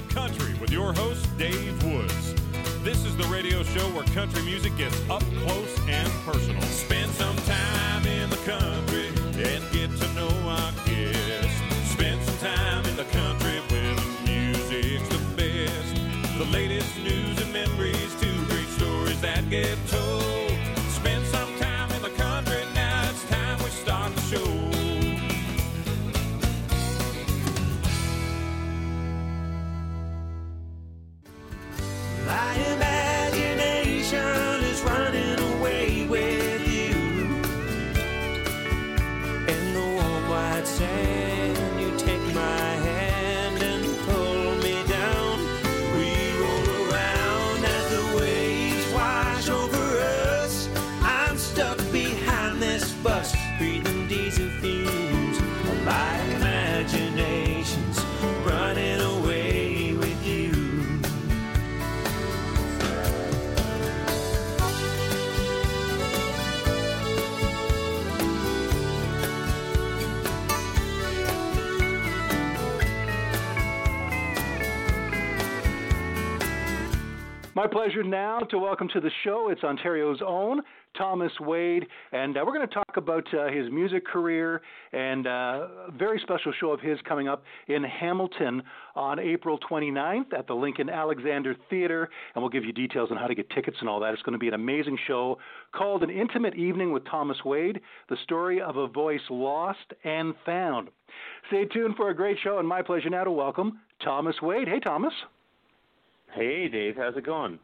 the Country with your host, Dave Woods. This is the radio show where country music gets up close and personal. Spend some time in the country and get to know our guests. Spend some time in the country where the music's the best. The latest news and memories, two great stories that get told. My pleasure now to welcome to the show. It's Ontario's own Thomas Wade, and uh, we're going to talk about uh, his music career and uh, a very special show of his coming up in Hamilton on April 29th at the Lincoln Alexander Theater, and we'll give you details on how to get tickets and all that. It's going to be an amazing show called An Intimate Evening with Thomas Wade: The Story of a Voice Lost and Found. Stay tuned for a great show, and my pleasure now to welcome Thomas Wade. Hey, Thomas. Hey, Dave, how's it going?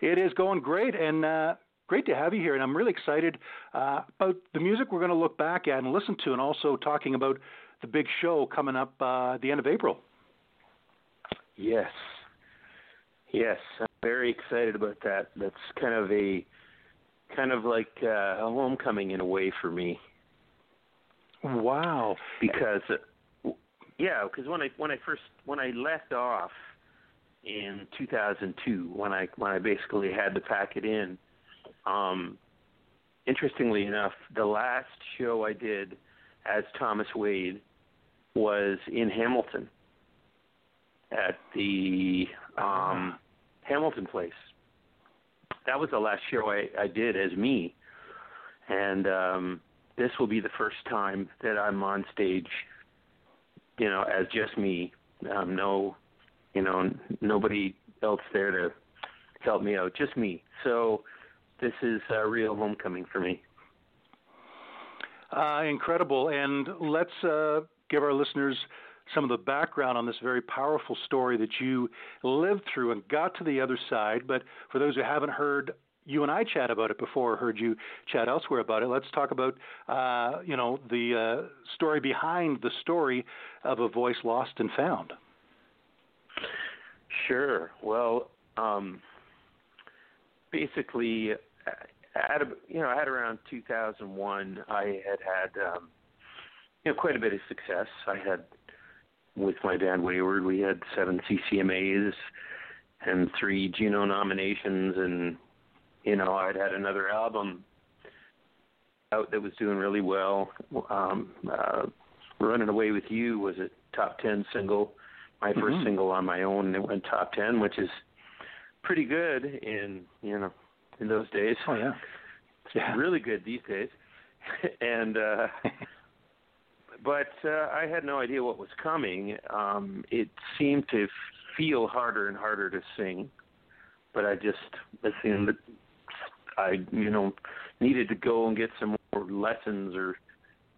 It is going great, and uh, great to have you here. And I'm really excited uh, about the music we're going to look back at and listen to, and also talking about the big show coming up uh, at the end of April. Yes. Yes, I'm very excited about that. That's kind of a kind of like uh, a homecoming in a way for me Wow. because yeah, because when I when I first when I left off in 2002 when I when I basically had to pack it in. Um interestingly enough the last show I did as Thomas Wade was in Hamilton at the um Hamilton place. That was the last show I I did as me. And um this will be the first time that I'm on stage you know as just me. Um no you know, nobody else there to help me out, just me. So this is a real homecoming for me. Uh, incredible. And let's uh, give our listeners some of the background on this very powerful story that you lived through and got to the other side. But for those who haven't heard you and I chat about it before, or heard you chat elsewhere about it. Let's talk about, uh, you know, the uh, story behind the story of a voice lost and found. Sure. Well, um, basically, at you know, at around 2001, I had had um, you know quite a bit of success. I had with my band Wayward, we had seven CCMAs and three Juno nominations, and you know, I'd had another album out that was doing really well. Um, uh, Running Away with You was a top 10 single, my 1st Mhm. single on my own, and it went top 10, which is pretty good in, you know, in those days. Oh yeah, yeah. Really good these days. and uh but uh, I had no idea what was coming. Um, it seemed to feel harder and harder to sing, but I just assumed that I, you know, needed to go and get some more lessons or,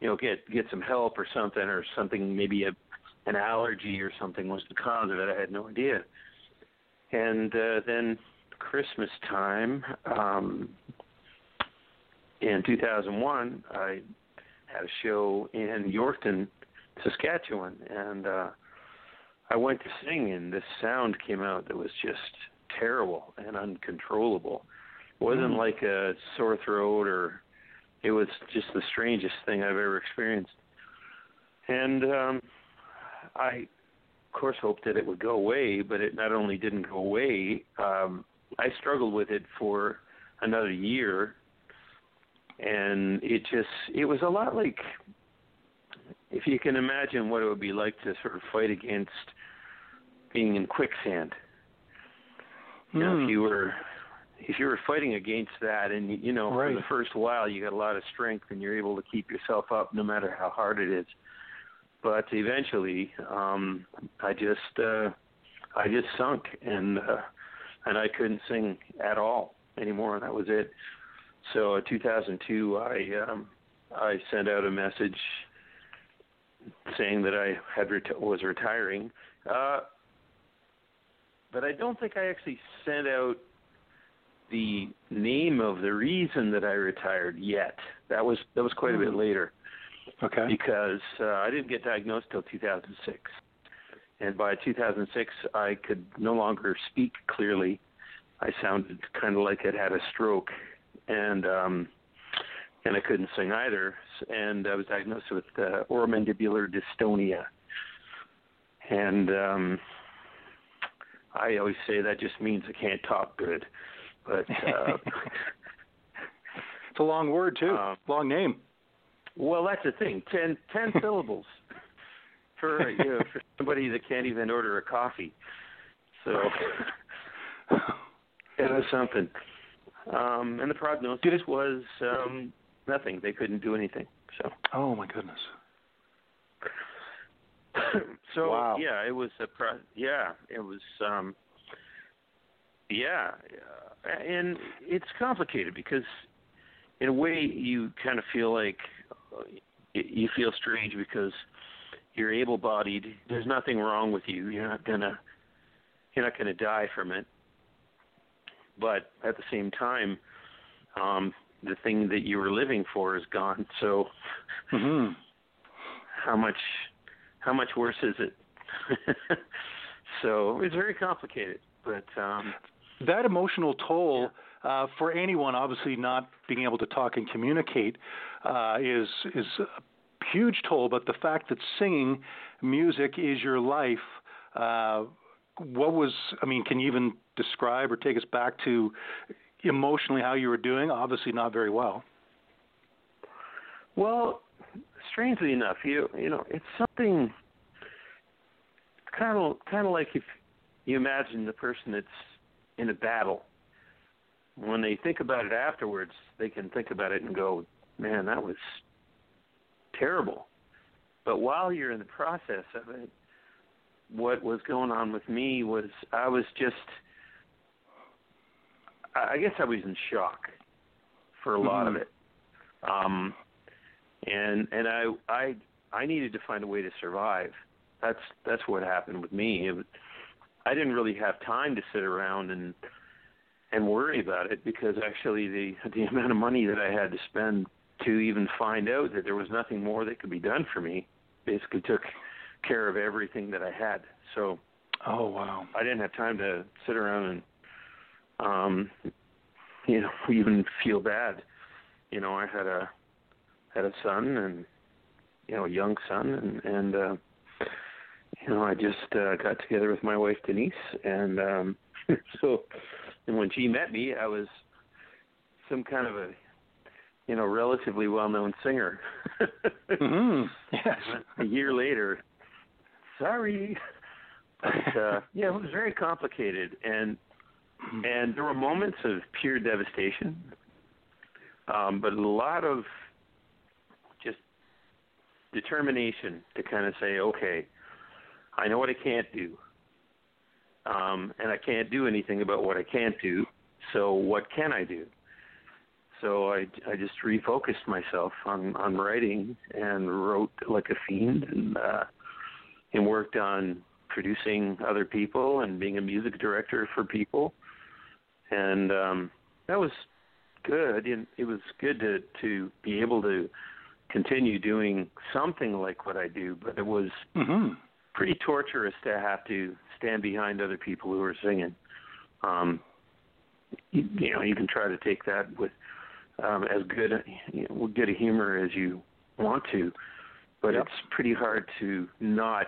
you know, get get some help or something or something. Maybe a an allergy or something was the cause of it. I had no idea. And uh, then Christmas time um, in 2001, I had a show in Yorkton, Saskatchewan, and uh, I went to sing, and this sound came out that was just terrible and uncontrollable. It wasn't Mm. like a sore throat, or it was just the strangest thing I've ever experienced. And um, I, of course, hoped that it would go away, but it not only didn't go away. Um, I struggled with it for another year and it just it was a lot like if you can imagine what it would be like to sort of fight against being in quicksand. You know, Hmm. if you were if you were fighting against that, and you know, Right. for the first while, you got a lot of strength, and you're able to keep yourself up no matter how hard it is. But eventually, um, I just uh, I just sunk, and uh, and I couldn't sing at all anymore. And that was it. So, in 2002, I um, I sent out a message saying that I had reti- was retiring. Uh, but I don't think I actually sent out the name of the reason that I retired yet. That was that was quite a bit Hmm. later Okay. because uh, I didn't get diagnosed till 2006, and by 2006 I could no longer speak clearly. I sounded kind of like I'd had a stroke, and um, and I couldn't sing either. And I was diagnosed with uh, oromandibular dystonia, and um, I always say that just means I can't talk good. But uh, it's a long word too. Um, long name. Well, that's the thing. Ten, ten syllables for you know for somebody that can't even order a coffee. So it was something. Um, and the prognosis was um, nothing. They couldn't do anything. So Oh my goodness. so Wow. yeah, it was a pro- yeah, it was um yeah, uh, and it's complicated because in a way you kind of feel like you feel strange because you're able-bodied. There's nothing wrong with you. You're not gonna you're not gonna die from it. But at the same time, um, the thing that you were living for is gone. So hmm how much how much worse is it? so it's very complicated, but um, That emotional toll uh, for anyone, obviously not being able to talk and communicate, uh, is is a huge toll. But the fact that singing music is your life, uh, what was? I mean, can you even describe or take us back to emotionally how you were doing? Obviously, not very well. well, strangely enough, you you know it's something kind of kind of like if you imagine the person that's in a battle. When they think about it afterwards, they can think about it and go, "Man, that was terrible." But while you're in the process of it, what was going on with me was I was just I guess I was in shock for a lot of Mhm. it. Um and and I I I needed to find a way to survive. That's that's what happened with me. It, I didn't really have time to sit around and and worry about it because actually the the amount of money that I had to spend to even find out that there was nothing more that could be done for me basically took care of everything that I had. So Oh wow. I didn't have time to sit around and um you know even feel bad. You know, I had a had a son and you know a young son and and uh you know I just uh got together with my wife Denise and um so and when she met me I was some kind of a you know relatively well known singer. hmm Yes. a year later, sorry. But uh yeah, it was very complicated and and there were moments of pure devastation. Um, but a lot of just determination to kind of say, okay, I know what I can't do. Um, and I can't do anything about what I can't do. So what can I do? So I I just refocused myself on on writing and wrote like a fiend and uh and worked on producing other people and being a music director for people. And um that was good and it was good to to be able to continue doing something like what I do, but it was hmm pretty torturous to have to stand behind other people who are singing. Um, you, you know, you can try to take that with um, as good you know, good a humor as you want to, but Yep. it's pretty hard to not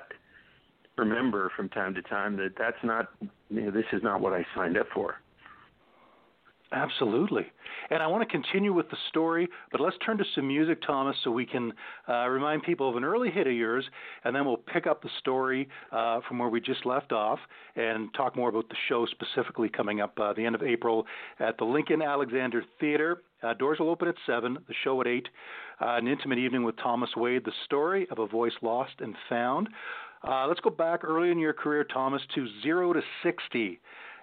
remember from time to time that that's not, you know, this is not what I signed up for. Absolutely. And I want to continue with the story, but let's turn to some music, Thomas, so we can uh, remind people of an early hit of yours, and then we'll pick up the story uh, from where we just left off and talk more about the show specifically coming up uh, the end of April at the Lincoln Alexander Theater. Uh, doors will open at 7, the show at 8. Uh, an intimate evening with Thomas Wade, the story of a voice lost and found. Uh, let's go back early in your career, Thomas, to 0 to 60.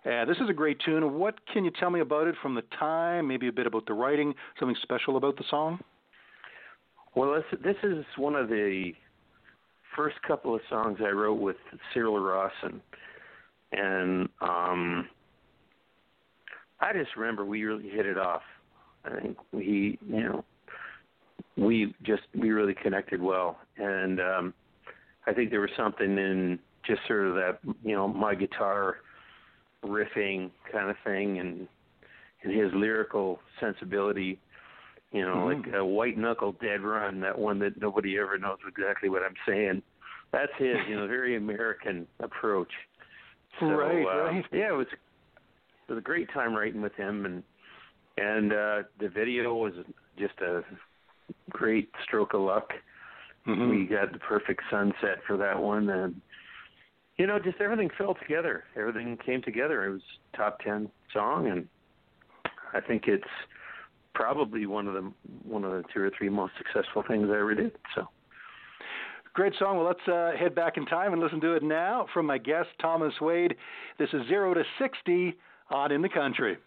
Uh, this is a great tune. What can you tell me about it from the time? Maybe a bit about the writing, something special about the song? Well, this, this is one of the first couple of songs I wrote with Cyril Rawson, and um, I just remember we really hit it off. I think we, you know, we just we really connected well, and um, I think there was something in just sort of that, you know, my guitar riffing kind of thing and and his lyrical sensibility you know mm-hmm. like a white knuckle dead run that one that nobody ever knows exactly what i'm saying that's his you know very american approach so, right uh, right yeah it was it was a great time writing with him and and uh the video was just a great stroke of luck mm-hmm. we got the perfect sunset for that one and you know, just everything fell together. Everything came together. It was top ten song, and I think it's probably one of the one of the two or three most successful things I ever did. So. Great song. Well, let's uh, head back in time and listen to it now from my guest, Thomas Wade. This is Zero to 60 on In the Country.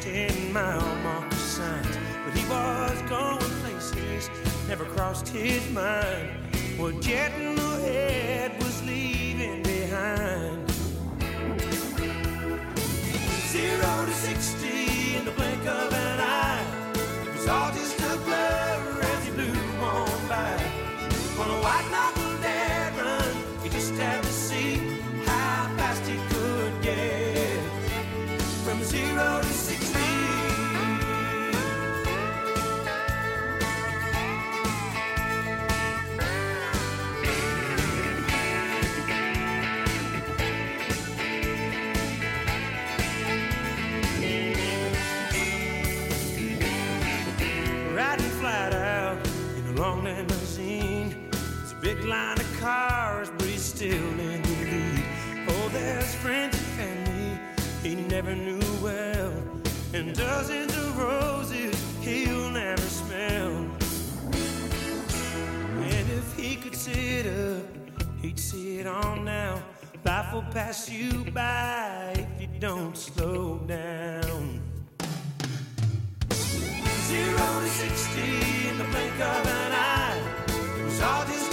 Ten mile marker signs. But he was going places, never crossed his mind. What getting ahead was leaving behind. Zero to sixty in the blink of an eye. It was all just a blur as he blew on by. On a white knuckle never knew well, and dozens of roses he'll never smell. And if he could sit up, he'd see it all now. Life will pass you by if you don't slow down. Zero to sixty in the blink of an eye. It was all just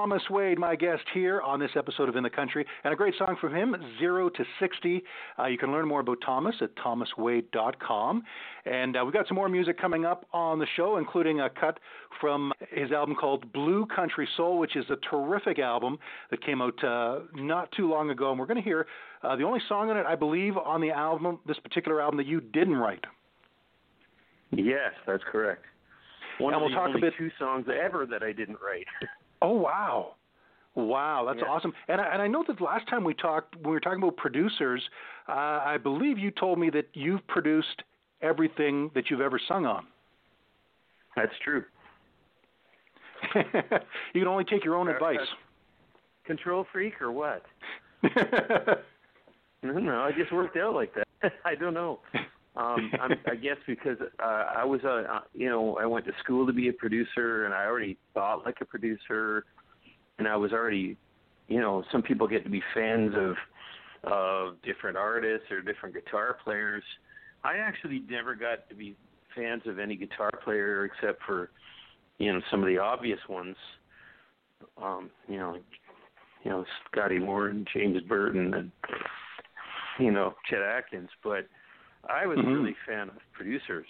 Thomas Wade, my guest here on this episode of In the Country. And a great song from him, Zero to 60. Uh, you can learn more about Thomas at thomaswade.com. And uh, we've got some more music coming up on the show, including a cut from his album called Blue Country Soul, which is a terrific album that came out uh, not too long ago. And we're going to hear uh, the only song on it, I believe, on the album, this particular album, that you didn't write. Yes, that's correct. One and of we'll the talk only a bit. two songs ever that I didn't write. Oh wow, wow, that's Yeah. awesome. And I, and I know that last time we talked, when we were talking about producers, uh, I believe you told me that you've produced everything that you've ever sung on. That's true. you can only take your own Uh, advice. Control freak or what? No, I just worked out like that. I don't know. Um, I'm, I guess because uh, I was, a uh, you know, I went to school to be a producer, and I already thought like a producer, and I was already, you know, some people get to be fans of of different artists or different guitar players. I actually never got to be fans of any guitar player except for, you know, some of the obvious ones. Um, you know, you know, Scotty Moore and James Burton and you know, Chet Atkins, but I was Mhm. really a fan of producers.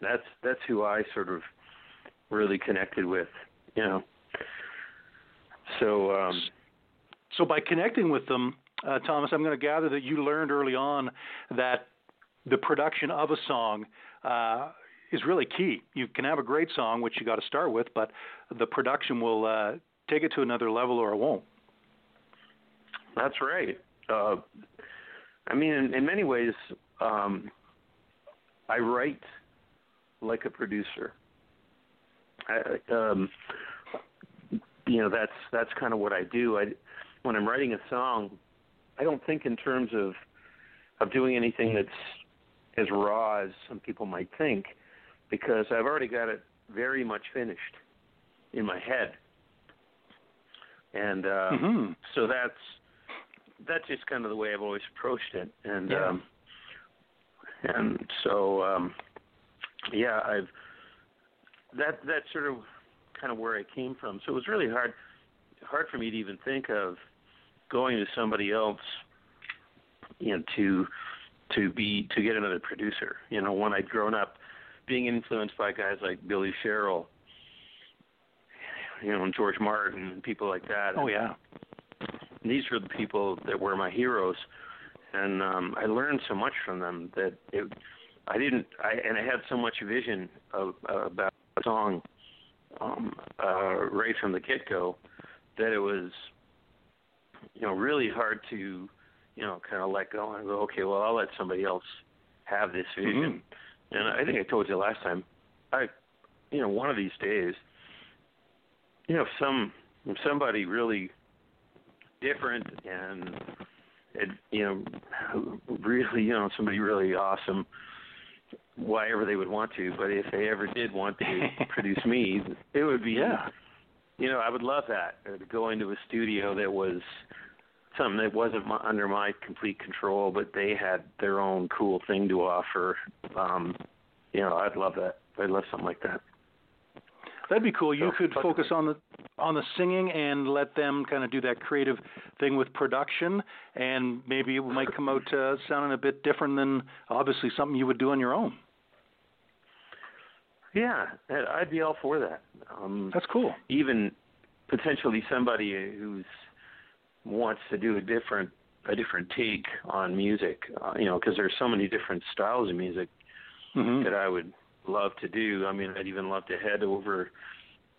That's that's who I sort of really connected with, you know. So um so by connecting with them, uh, Thomas, I'm going to gather that you learned early on that the production of a song uh, is really key. You can have a great song, which you got to start with, but the production will uh, take it to another level, or it won't. That's right. I mean, in, in many ways, um, I write like a producer. I, um, you know, that's that's kind of what I do. I, when I'm writing a song, I don't think in terms of of doing anything that's as raw as some people might think, because I've already got it very much finished in my head, and uh, Mhm. so that's that's just kind of the way I've always approached it, and Yeah. um, and so um, yeah, I've that that's sort of kind of where I came from. So it was really hard hard for me to even think of going to somebody else, you know, to to be to get another producer. You know, when I'd grown up being influenced by guys like Billy Sherrill, you know, and George Martin and people like that. Oh yeah. These were the people that were my heroes, and um, I learned so much from them that it, I didn't. I and I had so much vision of, uh, about the song um, uh, right from the get go that it was, you know, really hard to, you know, kind of let go and go. Okay, well, I'll let somebody else have this vision. And I think I told you last time. I, you know, one of these days, you know, if some if somebody really different and it you know really you know somebody really awesome why ever they would want to but if they ever did want to produce me it would be Yeah. you know i would love that uh, to go into a studio that was something that wasn't my, under my complete control but they had their own cool thing to offer. Um you know i'd love that. I'd love something like that That'd be cool. You So, could focus on the on the singing and let them kind of do that creative thing with production, and maybe it might come out uh, sounding a bit different than obviously something you would do on your own. yeah I'd- be all for that um That's cool. even potentially somebody who's wants to do a different a different take on music uh, you know because there's so many different styles of music hmm that I would love to do I mean I'd even love to head over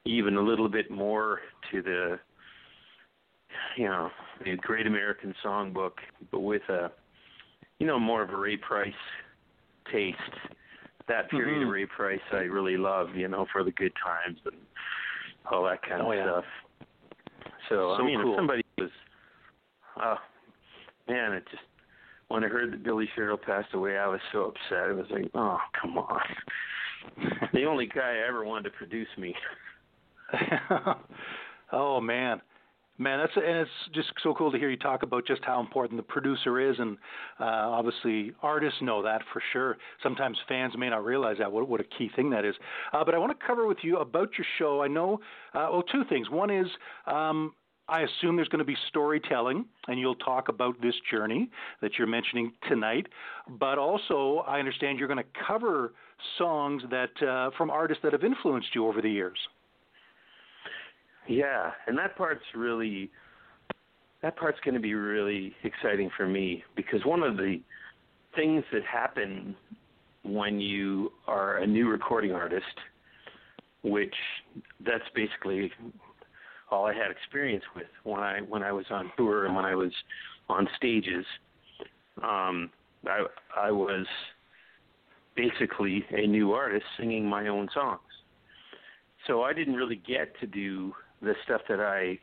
even a little bit more to the you know the Great American Songbook but with a you know more of a Ray Price taste that period Mhm. of Ray Price I really love you know for the good times and all that kind Oh, of yeah. stuff so, So I mean cool. if somebody was uh man it just when I heard that Billy Sherrill passed away I was so upset it was like oh come on the only guy I ever wanted to produce me oh man, Man, that's and it's just so cool to hear you talk about just how important the producer is, and uh, obviously artists know that for sure. Sometimes fans may not realize that what, what a key thing that is. Uh, but I want to cover with you about your show. I know, uh, well, two things. One is um, I assume there's going to be storytelling, and you'll talk about this journey that you're mentioning tonight. But also, I understand you're going to cover songs that uh, from artists that have influenced you over the years. Yeah, and that part's really that part's going to be really exciting for me because one of the things that happen when you are a new recording artist, which that's basically all I had experience with when I when I was on tour and when I was on stages. Um, I I was basically a new artist singing my own songs. So I didn't really get to do the stuff that I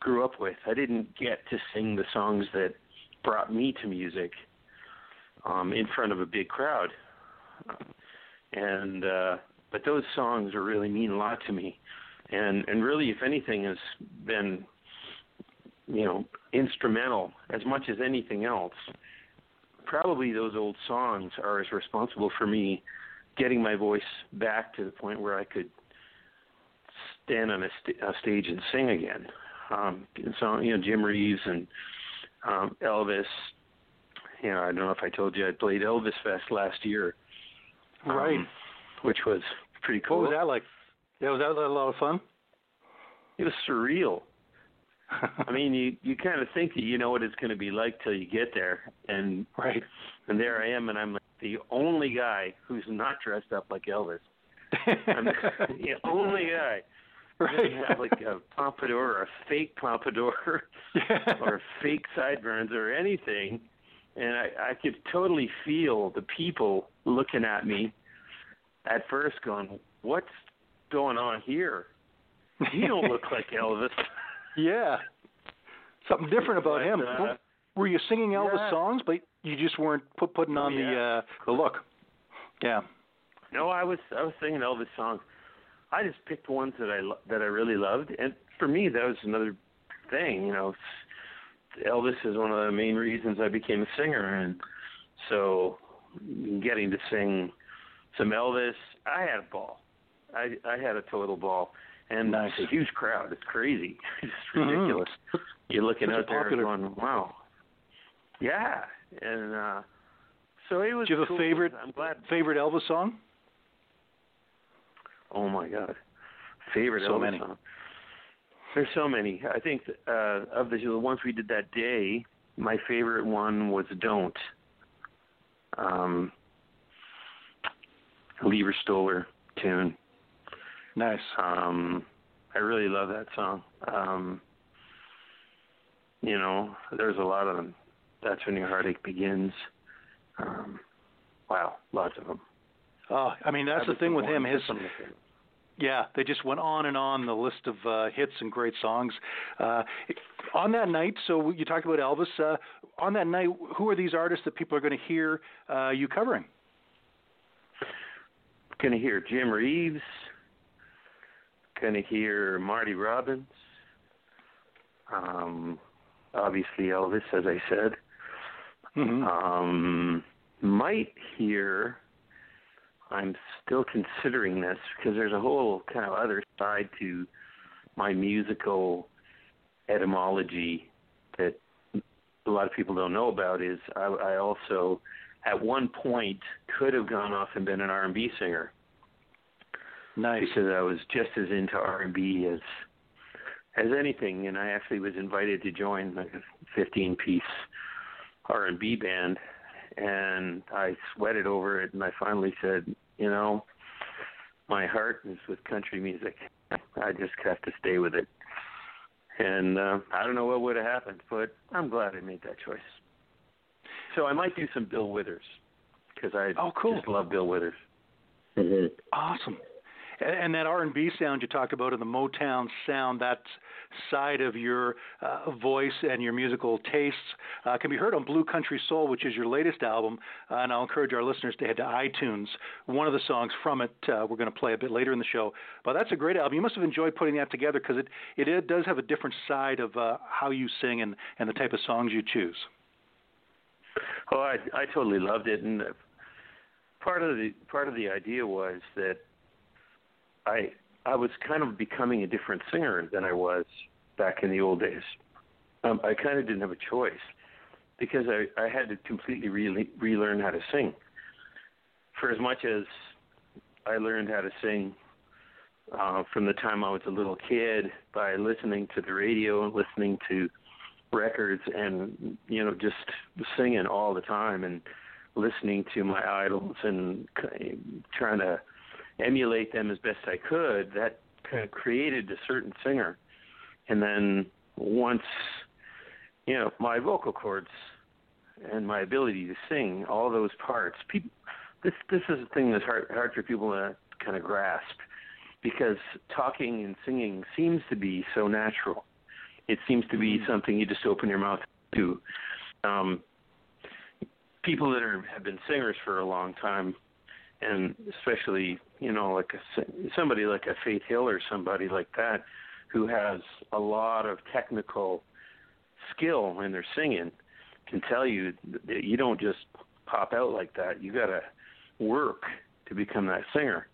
grew up with. I didn't get to sing the songs that brought me to music um, in front of a big crowd. And uh, but those songs are really mean a lot to me, and and really, if anything, has been you know instrumental as much as anything else. Probably those old songs are as responsible for me getting my voice back to the point where I could stand on a, st- a stage and sing again. Um, so you know Jim Reeves and um, Elvis. You know I don't know if I told you I played Elvis Fest last year. Um, right. Which was pretty cool. What was that like? Yeah, was that a lot of fun? It was surreal. I mean, you you kind of think that you know what it's going to be like till you get there, and right, and there I am, and I'm the only guy who's not dressed up like Elvis. I'm the only guy right. have like a pompadour or a fake pompadour yeah. or fake sideburns or anything. And I, I could totally feel the people looking at me at first going, What's going on here? You don't look like Elvis. yeah. Something different about him. Uh, Were you singing Elvis yeah. songs, but you just weren't put, putting on yeah. the uh, the look? Yeah. No, I was I was singing Elvis songs. I just picked ones that I lo- that I really loved, and for me that was another thing. You know, Elvis is one of the main reasons I became a singer, and so getting to sing some Elvis, I had a ball. I I had a total ball, and Nice. it's a huge crowd. It's crazy. It's Mhm. ridiculous. You're looking Such out there popular- going, wow, yeah, and uh so it was. Do you have a favorite- I'm glad. Favorite Elvis song? Oh my God, favorite So Elvis many. song. There's so many. I think uh, of the, the ones we did that day, my favorite one was "Don't." Um, Leiber Stoller tune. Nice. Um, I really love that song. Um, you know, there's a lot of them. That's when your heartache begins. Um, wow, lots of them. Oh, I mean that's the thing with him. His Some of the favorites. yeah, they just went on and on the list of uh, hits and great songs. Uh, on that night, so you talked about Elvis. Uh, on that night, who are these artists that people are going to hear uh, you covering? Gonna hear Jim Reeves. Gonna hear Marty Robbins. Um, obviously Elvis, as I said. Mm-hmm. Um, might hear. I'm still considering this because there's a whole kind of other side to my musical etymology that a lot of people don't know about. Is I, I also at one point could have gone off and been an R&B singer nice. because I was just as into R&B as as anything, and I actually was invited to join like a 15 piece R&B band, and I sweated over it, and I finally said, you know, my heart is with country music. I just have to stay with it. And uh, I don't know what would have happened, but I'm glad I made that choice. So I might do some Bill Withers because I Oh, cool. just love Bill Withers. Awesome. And, that R&B sound you talked about, and the Motown sound, that side of your uh, voice and your musical tastes uh, can be heard on Blue Country Soul, which is your latest album. Uh, and I'll encourage our listeners to head to iTunes. One of the songs from it uh, we're going to play a bit later in the show. But that's a great album. You must have enjoyed putting that together because it, it, it does have a different side of uh, how you sing and, and the type of songs you choose. Oh, I I totally loved it, and part of the part of the idea was that I I was kind of becoming a different singer than I was back in the old days. Um, I kind of didn't have a choice because I I had to completely re- relearn how to sing. For as much as I learned how to sing uh, from the time I was a little kid by listening to the radio and listening to records and you know just singing all the time and listening to my idols and trying to emulate them as best I could that kind of created a certain singer and then once you know my vocal cords and my ability to sing all those parts people this this is a thing that's hard hard for people to kind of grasp because talking and singing seems to be so natural it seems to be mm-hmm. something you just open your mouth to. Um, people that are have been singers for a long time, and especially you know like a, somebody like a Faith Hill or somebody like that, who has a lot of technical skill in their singing, can tell you that you don't just pop out like that. You got to work to become that singer.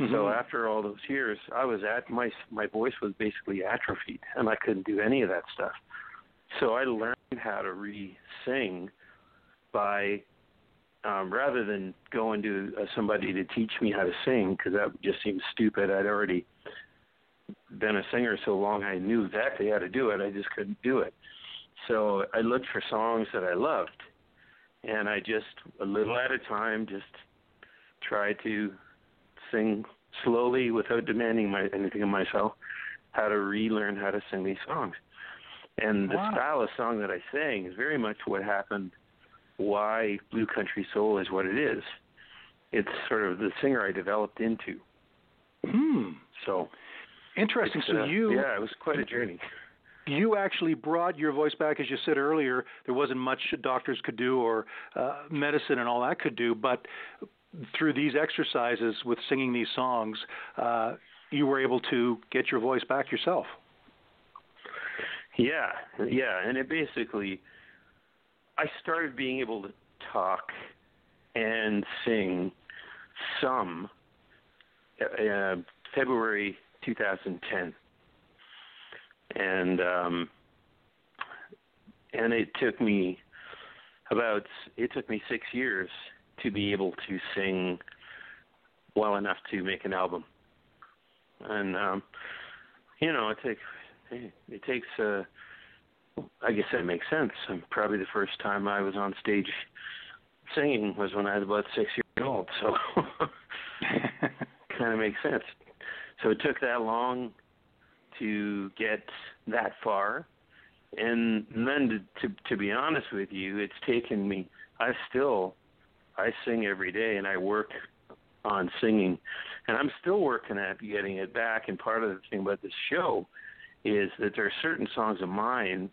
Mm-hmm. So after all those years, I was at my my voice was basically atrophied, and I couldn't do any of that stuff. So I learned how to re-sing by um, rather than going to uh, somebody to teach me how to sing, because that just seemed stupid. I'd already been a singer so long, I knew exactly how to do it. I just couldn't do it. So I looked for songs that I loved, and I just a little at a time just tried to sing slowly without demanding my, anything of myself, how to relearn how to sing these songs. And the wow. style of song that I sang is very much what happened, why Blue Country Soul is what it is. It's sort of the singer I developed into. Hmm. So interesting. So uh, you yeah, it was quite a journey. You actually brought your voice back, as you said earlier. There wasn't much doctors could do, or uh, medicine and all that could do, but through these exercises with singing these songs, uh, you were able to get your voice back yourself. Yeah, yeah, and it basically, I started being able to talk and sing some uh, February 2010, and um, and it took me about it took me six years to be able to sing well enough to make an album. And um you know, it takes it takes uh I guess that makes sense. And probably the first time I was on stage singing was when I was about six years old, so kind of makes sense. So it took that long to get that far, and then to to, to be honest with you, it's taken me. I still I sing every day and I work on singing and I'm still working at getting it back and part of the thing about this show is that there are certain songs of mine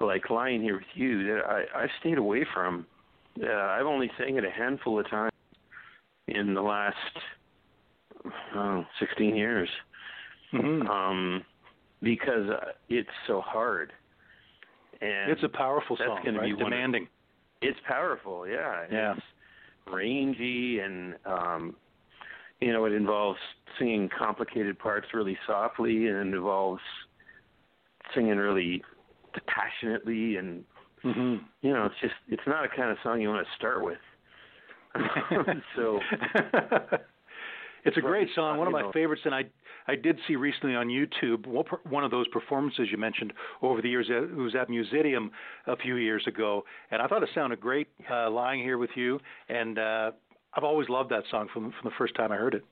like lying here with you that I I stayed away from. Uh, I've only sang it a handful of times in the last oh, 16 years. Mm-hmm. Um because uh, it's so hard. And it's a powerful song, right? Demanding. Of, it's powerful, yeah. Yeah. It's rangy and um you know, it involves singing complicated parts really softly and it involves singing really passionately and mm-hmm. you know, it's just it's not a kind of song you want to start with. so it's a great song, one of my favorites, and I I did see recently on YouTube one of those performances you mentioned over the years. It was at Musideum a few years ago, and I thought it sounded great uh, lying here with you. And uh, I've always loved that song from from the first time I heard it.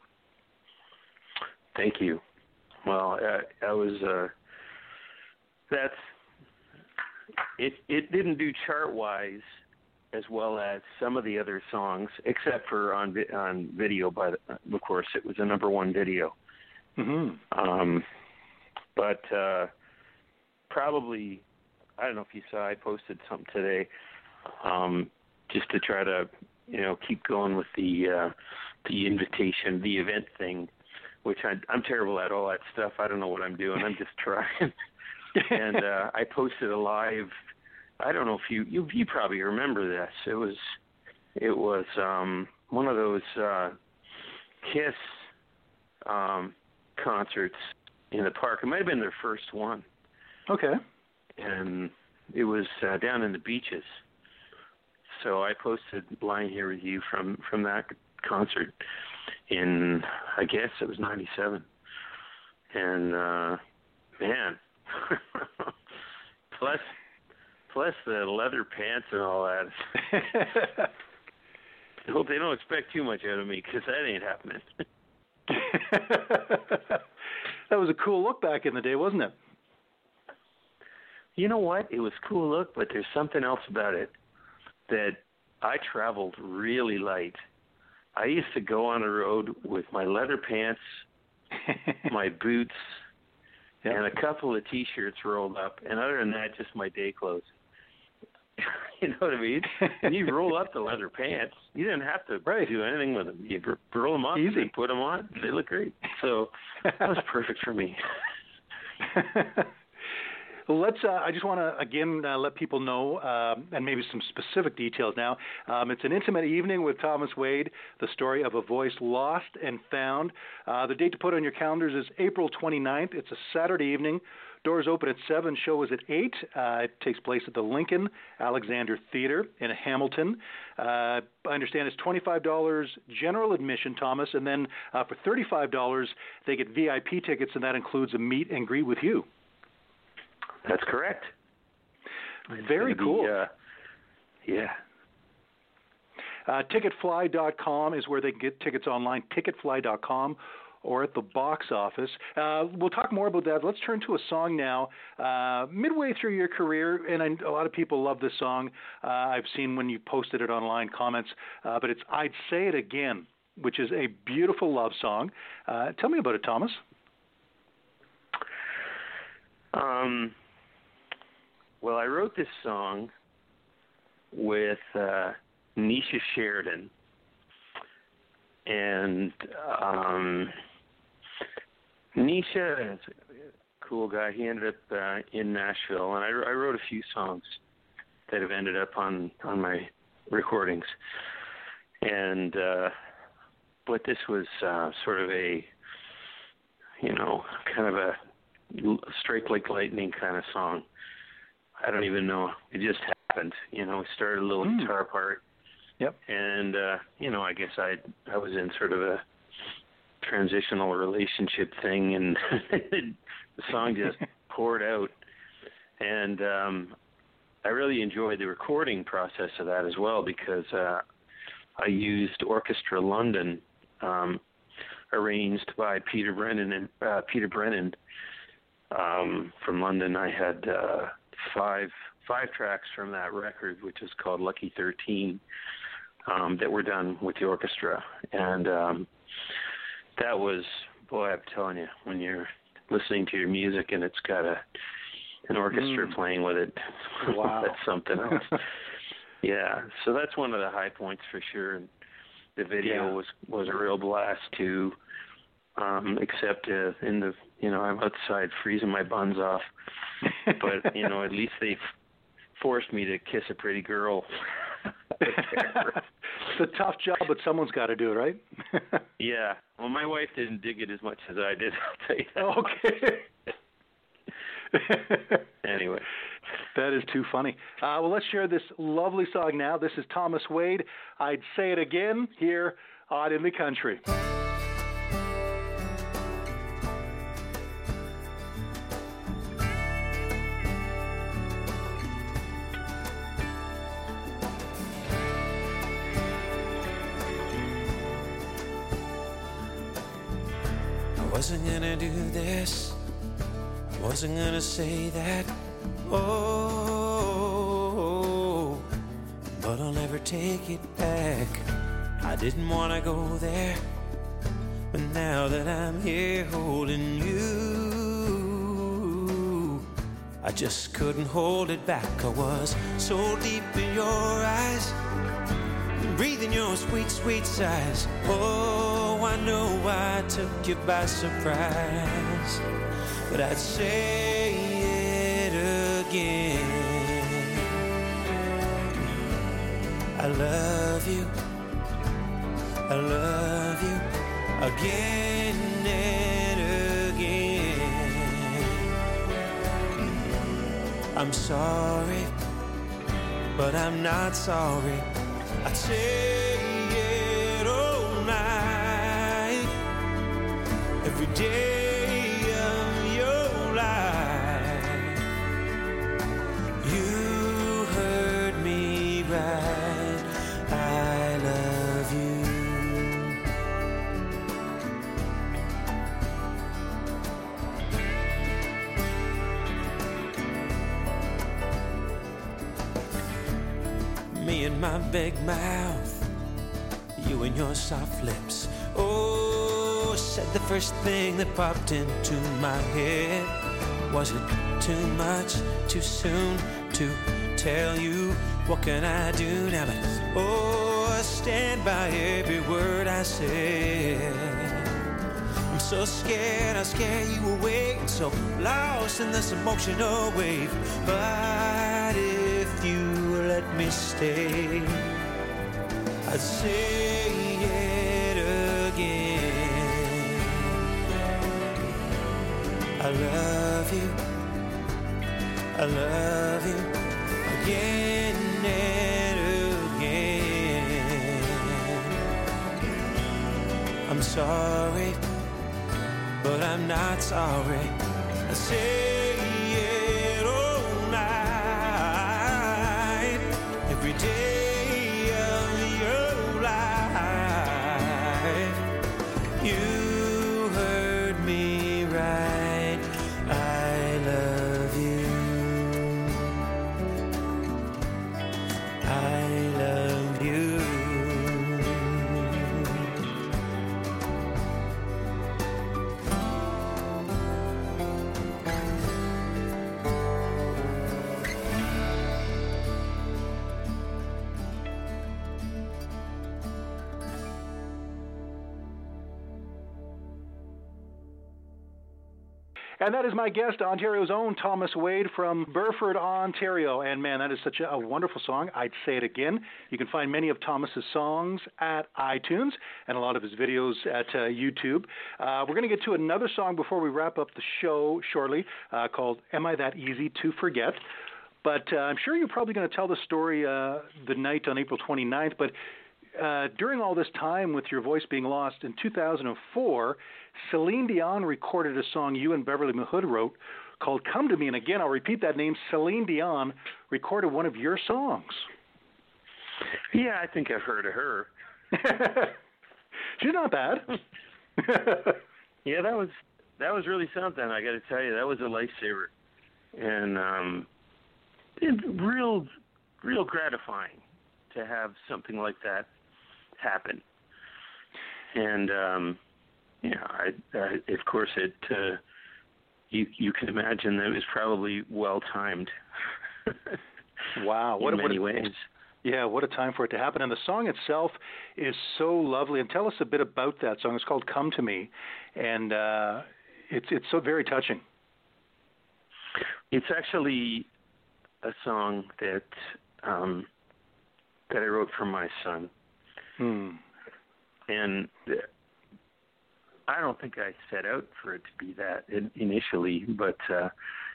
Thank you. Well, I, I was. Uh, that's it. It didn't do chart wise as well as some of the other songs, except for on vi- on video. By the, of course, it was a number one video. Mhm. Um, but uh, probably, I don't know if you saw, I posted something today, um, just to try to, you know, keep going with the uh, the invitation, the event thing, which I, I'm terrible at all that stuff. I don't know what I'm doing. I'm just trying. And uh, I posted a live. I don't know if you you you probably remember this. It was it was um, one of those uh, Kiss um, concerts in the park. It might have been their first one, Okay. and it was uh, down in the beaches. So I posted "Lying Here with You" from from that concert in I guess it was '97, and uh, man, plus plus the leather pants and all that. I hope they don't expect too much out of me because that ain't happening. that was a cool look back in the day, wasn't it? You know what? It was a cool look, but there's something else about it that I traveled really light. I used to go on the road with my leather pants, my boots, And a couple of t-shirts rolled up, and other than that, just my day clothes. you know what I mean? And you roll up the leather pants. You didn't have to Right. do anything with them. You roll them up, Easy. put them on. They look great. So that was perfect for me. let's. Uh, I just want to again uh, let people know, um, and maybe some specific details now. Um, it's an intimate evening with Thomas Wade, the story of a voice lost and found. Uh, the date to put on your calendars is April 29th. It's a Saturday evening. Doors open at 7, show is at 8. Uh, it takes place at the Lincoln Alexander Theater in Hamilton. Uh, I understand it's $25 general admission, Thomas, and then uh, for $35 they get VIP tickets, and that includes a meet and greet with you. That's correct. Very It's gonna cool. Be, uh, yeah. Uh, ticketfly.com is where they can get tickets online, ticketfly.com or at the box office. Uh, we'll talk more about that. Let's turn to a song now. Uh, midway through your career, and I, a lot of people love this song. Uh, I've seen when you posted it online comments, uh, but it's I'd Say It Again, which is a beautiful love song. Uh, tell me about it, Thomas. Um, well, I wrote this song with uh, Nisha Sheridan, and um, Nisha is a cool guy. He ended up uh, in Nashville, and I, I wrote a few songs that have ended up on on my recordings. And uh, but this was uh, sort of a, you know, kind of a strike like lightning kind of song. I don't even know. It just happened. You know, we started a little Hmm. guitar part. Yep. And uh, you know, I guess I I was in sort of a transitional relationship thing and the song just poured out. And um I really enjoyed the recording process of that as well because uh I used Orchestra London um arranged by Peter Brennan and uh Peter Brennan um from London. I had uh five five tracks from that record which is called Lucky 13 um that were done with the orchestra and um that was boy I'm telling you when you're listening to your music and it's got a an orchestra Mm. playing with it Wow. that's something else yeah so that's one of the high points for sure and the video Yeah. was was a real blast too um except uh, in the you know I'm outside freezing my buns off but you know at least they forced me to kiss a pretty girl it's a tough job, but someone's got to do it, right? yeah well my wife didn't dig it as much as I did I'll tell you that okay. anyway That is too funny. Uh, well, let's share this lovely song now. This is Thomas Wade. I'd say it again here on In the Country. Wasn't gonna say that. Oh, but I'll never take it back. I didn't want to go there, but now that I'm here holding you, I just couldn't hold it back. I was so deep in your eyes, breathing your sweet, sweet sighs. Oh, I know I took you by surprise, but I'd say it again. I love you. I love you again and again. I'm sorry, but I'm not sorry. I'd say it all night, every day big mouth, you and your soft lips. Oh, said the first thing that popped into my head. Was it too much, too soon to tell you? What can I do now? But oh, I stand by every word I said. I'm so scared, I'll scare you away. So lost in this emotional wave. But stay, I'd say it again. I love you. I love you again and again. I'm sorry but I'm not sorry. I say that is my guest, Ontario's own Thomas Wade from Burford, Ontario. And man, that is such a, a wonderful song. I'd say it again. You can find many of Thomas's songs at iTunes and a lot of his videos at uh, YouTube. Uh, we're going to get to another song before we wrap up the show shortly uh, called Am I That Easy to Forget? But uh, I'm sure you're probably going to tell the story uh, the night on April 29th. But uh, during all this time with your voice being lost in 2004, Celine Dion recorded a song you and Beverley Mahood wrote called Come to Me. And again, I'll repeat that name Celine Dion recorded one of your songs. Yeah, I think I've heard of her. She's not bad. Yeah, that was that was really something. I got to tell you, that was a lifesaver, and um, it's real, real gratifying to have something like that happen. And um, yeah, I, I of course it. Uh, you you can imagine that it was probably well timed. wow, what in a, what many a, ways. Yeah, what a time for it to happen. And the song itself is so lovely. And tell us a bit about that song. It's called Come to Me. And uh, it's it's so very touching. It's actually a song that um, that I wrote for my son, Hmm. and uh, I don't think I set out for it to be that in, initially, but uh,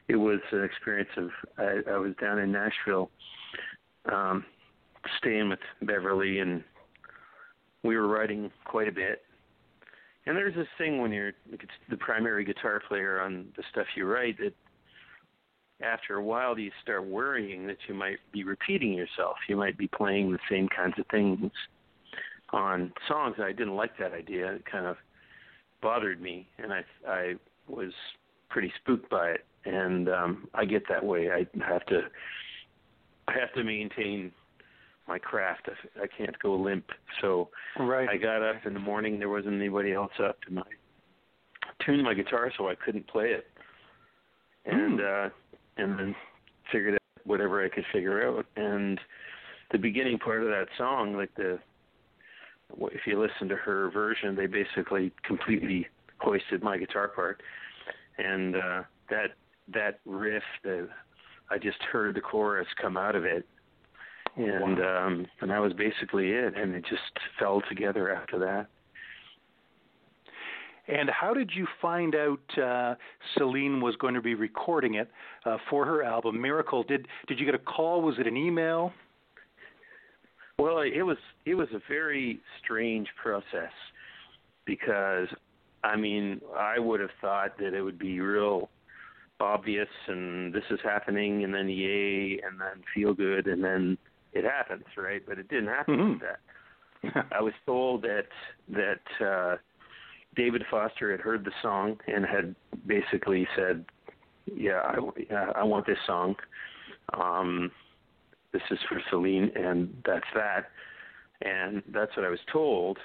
it was an experience of I, I was down in Nashville, um, staying with Beverley, and we were writing quite a bit. And there's this thing when you're the primary guitar player on the stuff you write that after a while you start worrying that you might be repeating yourself. You might be playing the same kinds of things on songs. I didn't like that idea. It kind of bothered me, and I I was pretty spooked by it. And um, I get that way. I have to I have to maintain my craft. I, I can't go limp. So right. I got up in the morning. There wasn't anybody else up, and I tuned my guitar so I couldn't play it, and Mm. uh, and then figured out whatever I could figure out. And the beginning part of that song, like the if you listen to her version, they basically completely hoisted my guitar part, and uh, that that riff, the I just heard the chorus come out of it, and um, and that was basically it, and it just fell together after that. And how did you find out uh, Celine was going to be recording it uh, for her album Miracle? Did did you get a call? Was it an email? Well, it was it was a very strange process because I mean I would have thought that it would be real obvious and this is happening and then yay and then feel good and then it happens right? But it didn't happen Mhm. like that. I was told that that uh David Foster had heard the song and had basically said yeah I yeah, I want this song. Um this is for Celine and that's that. And that's what I was told.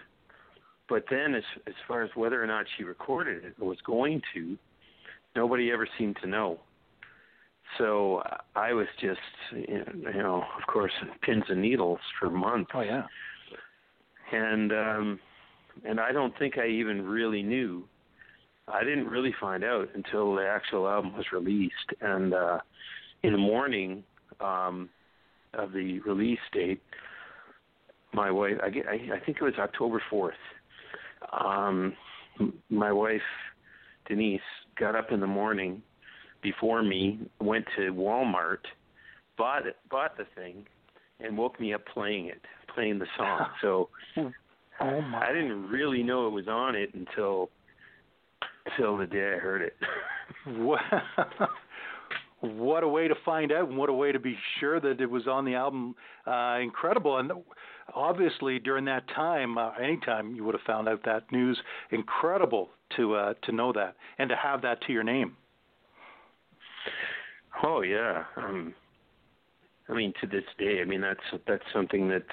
But then as as far as whether or not she recorded it or was going to nobody ever seemed to know. So I was just you know of course pins and needles for months. Oh yeah. and um and I don't think I even really knew. I didn't really find out until the actual album was released. And uh in the morning um of the release date my wife I get I, I think it was October 4th um my wife Denise got up in the morning before me went to Walmart bought it bought the thing and woke me up playing it playing the song so Oh. I didn't really know it was on it until until the day I heard it. What, what a way to find out, and what a way to be sure that it was on the album. Uh, incredible, and obviously during that time, uh, anytime you would have found out that news, incredible to uh, to know that and to have that to your name. oh yeah. Um I mean to this day, I mean that's that's something that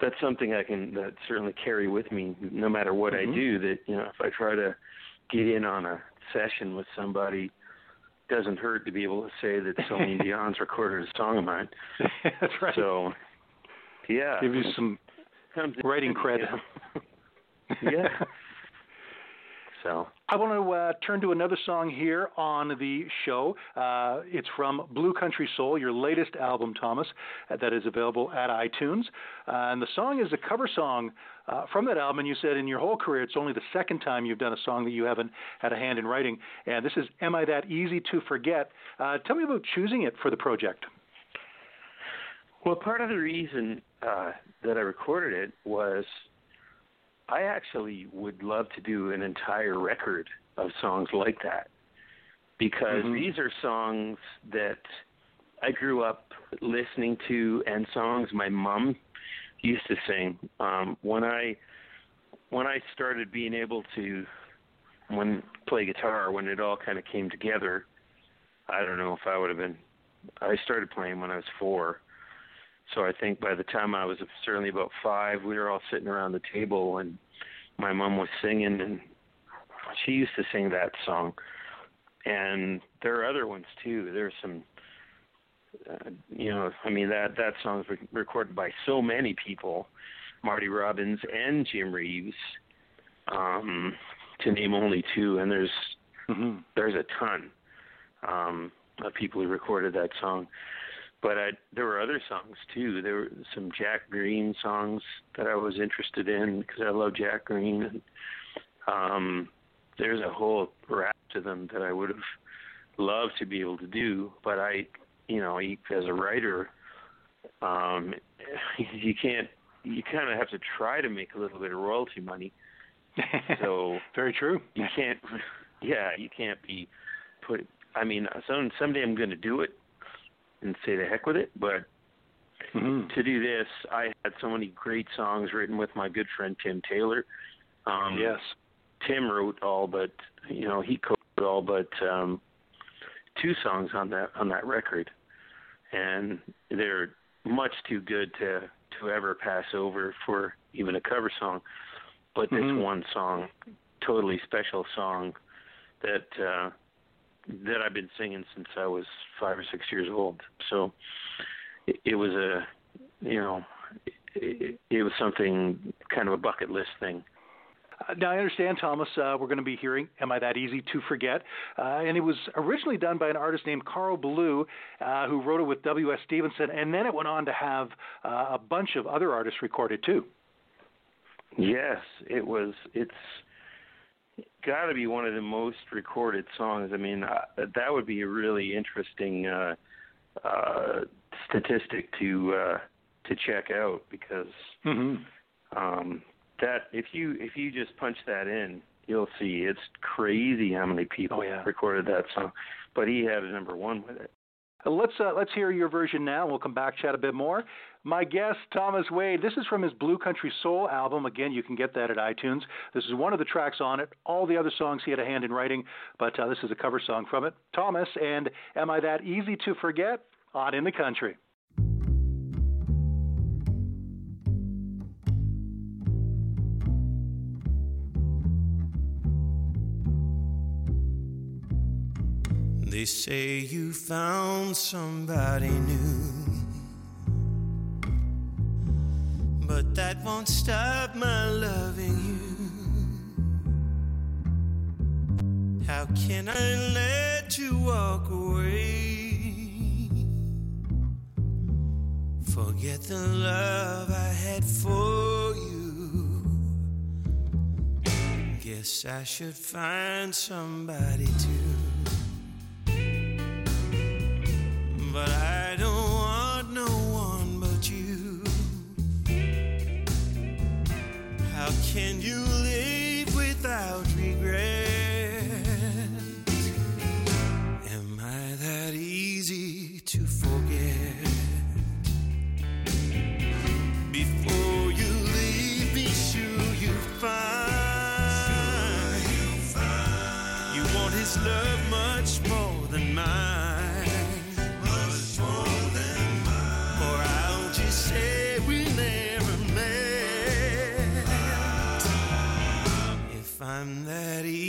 that's something I can that certainly carry with me no matter what Mhm. I do that you know if I try to get in on a session with somebody doesn't hurt to be able to say that Celine Dion's recorded a song of mine. That's right. So yeah. Give you some writing credit. yeah. So I want to uh, turn to another song here on the show. Uh, it's from Blue Country Soul, your latest album, Thomas, uh, that is available at iTunes. Uh, and the song is a cover song uh, from that album. And you said in your whole career, it's only the second time you've done a song that you haven't had a hand in writing. And this is Am I That Easy to Forget? Uh, tell me about choosing it for the project. Well, part of the reason that I recorded it was I actually would love to do an entire record of songs like that because Mhm. these are songs that I grew up listening to and songs my mom used to sing. Um, when I when I started being able to when play guitar, when it all kind of came together, I don't know if I would have been. I started playing when I was four, so I think by the time I was certainly about five, we were all sitting around the table and my mom was singing, and she used to sing that song. And there are other ones too. There's some, uh, you know, I mean that that song's re- recorded by so many people, Marty Robbins and Jim Reeves, um, to name only two. And there's Mm-hmm. there's a ton um, of people who recorded that song. But I, there were other songs too. There were some Jack Greene songs that I was interested in because I love Jack Greene. And, um, there's a whole raft of them that I would have loved to be able to do. But I, you know, as a writer, um, you can't. You kind of have to try to make a little bit of royalty money. So Very true. you can't yeah you can't be put i mean some someday i'm going to do it and say the heck with it but hmm to do this i had so many great songs written with my good friend tim taylor um Yes. tim wrote all but you know he co-wrote all but um two songs on that on that record and they're much too good to to ever pass over for even a cover song. But this Mhm. one song, totally special song that uh that I've been singing since I was 5 or 6 years old. So it, it was a you know it, it was something kind of a bucket list thing. Uh, Now, I understand, Thomas, uh, we're going to be hearing Am I That Easy to Forget? Uh, and it was originally done by an artist named Carl Belew, uh, who wrote it with W.S. Stevenson, and then it went on to have uh, a bunch of other artists record it too. Yes, it was. It's got to be one of the most recorded songs. I mean, uh, that would be a really interesting uh, uh, statistic to uh, to check out because Mm-hmm. um, that if you if you just punch that in, you'll see it's crazy how many people Oh, yeah. recorded that song. But he had a number one with it. Let's uh, let's hear your version now. We'll come back chat a bit more. My guest Thomas Wade. This is from his Blue Country Soul album. Again, you can get that at iTunes. This is one of the tracks on it. All the other songs he had a hand in writing, but uh, this is a cover song from it. Thomas and Am I That Easy to Forget? On in the country. They say you found somebody new. But that won't stop my loving you. How can I let you walk away? Forget the love I had for you. Guess I should find somebody too. But I That easy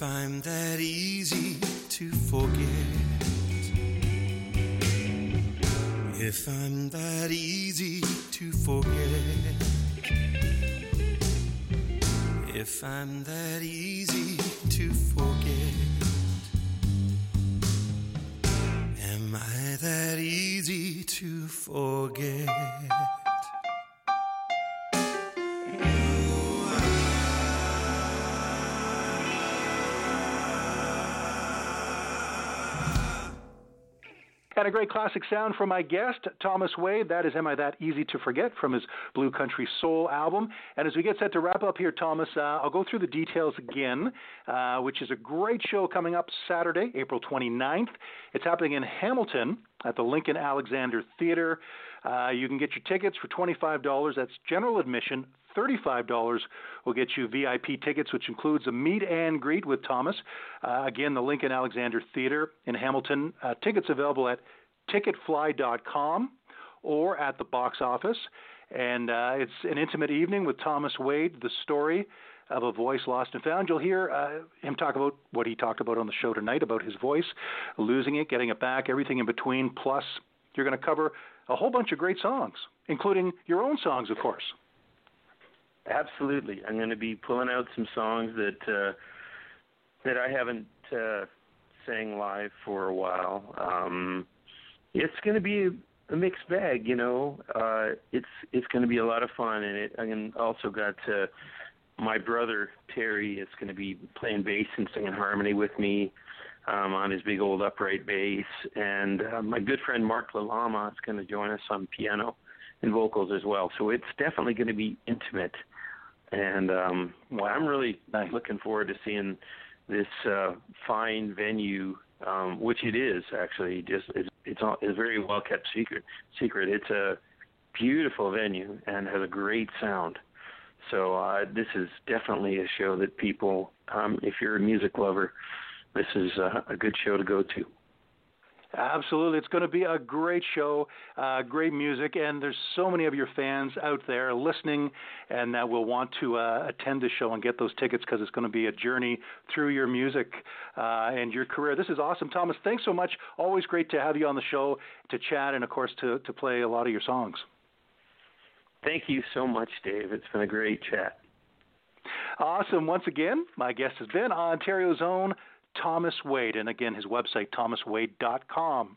If I'm that easy to forget. If I'm that easy to forget. If I'm that And a great classic sound from my guest, Thomas Wade. That is Am I That Easy to Forget from his Blue Country Soul album. And as we get set to wrap up here, Thomas, uh, I'll go through the details again, uh, which is a great show coming up Saturday, April 29th. It's happening in Hamilton at the Lincoln Alexander Theater. Uh, you can get your tickets for $25. That's general admission. $35 will get you VIP tickets, which includes a meet and greet with Thomas. Uh, again, the Lincoln Alexander Theater in Hamilton. Uh, tickets available at ticketfly.com or at the box office. And uh, it's an intimate evening with Thomas Wade, the story. of A Voice Lost and Found. You'll hear uh, him talk about what he talked about on the show tonight about his voice, losing it, getting it back, everything in between. Plus, you're going to cover a whole bunch of great songs, including your own songs, of course. Absolutely, I'm going to be pulling out some songs that uh, that I haven't uh, sang live for a while. Um, it's going to be a, a mixed bag, you know. Uh, it's it's going to be a lot of fun, and it. I also got uh, my brother Terry is going to be playing bass and singing harmony with me um, on his big old upright bass, and uh, my good friend Mark Lalama is going to join us on piano and vocals as well. So it's definitely going to be intimate, and um, wow. I'm really nice. looking forward to seeing this uh, fine venue, um, which it is actually. Just it's it's, all, it's a very well kept secret. Secret. It's a beautiful venue and has a great sound. So uh, this is definitely a show that people, um, if you're a music lover, this is a, a good show to go to. Absolutely. It's going to be a great show, uh, great music, and there's so many of your fans out there listening and that will want to uh, attend the show and get those tickets because it's going to be a journey through your music uh, and your career. This is awesome. Thomas, thanks so much. Always great to have you on the show to chat and, of course, to, to play a lot of your songs. Thank you so much, Dave. It's been a great chat. Awesome. Once again, my guest has been Ontario's own Thomas Wade. And again, his website, thomaswade.com.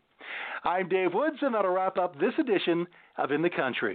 I'm Dave Woods, and that'll wrap up this edition of In the Country.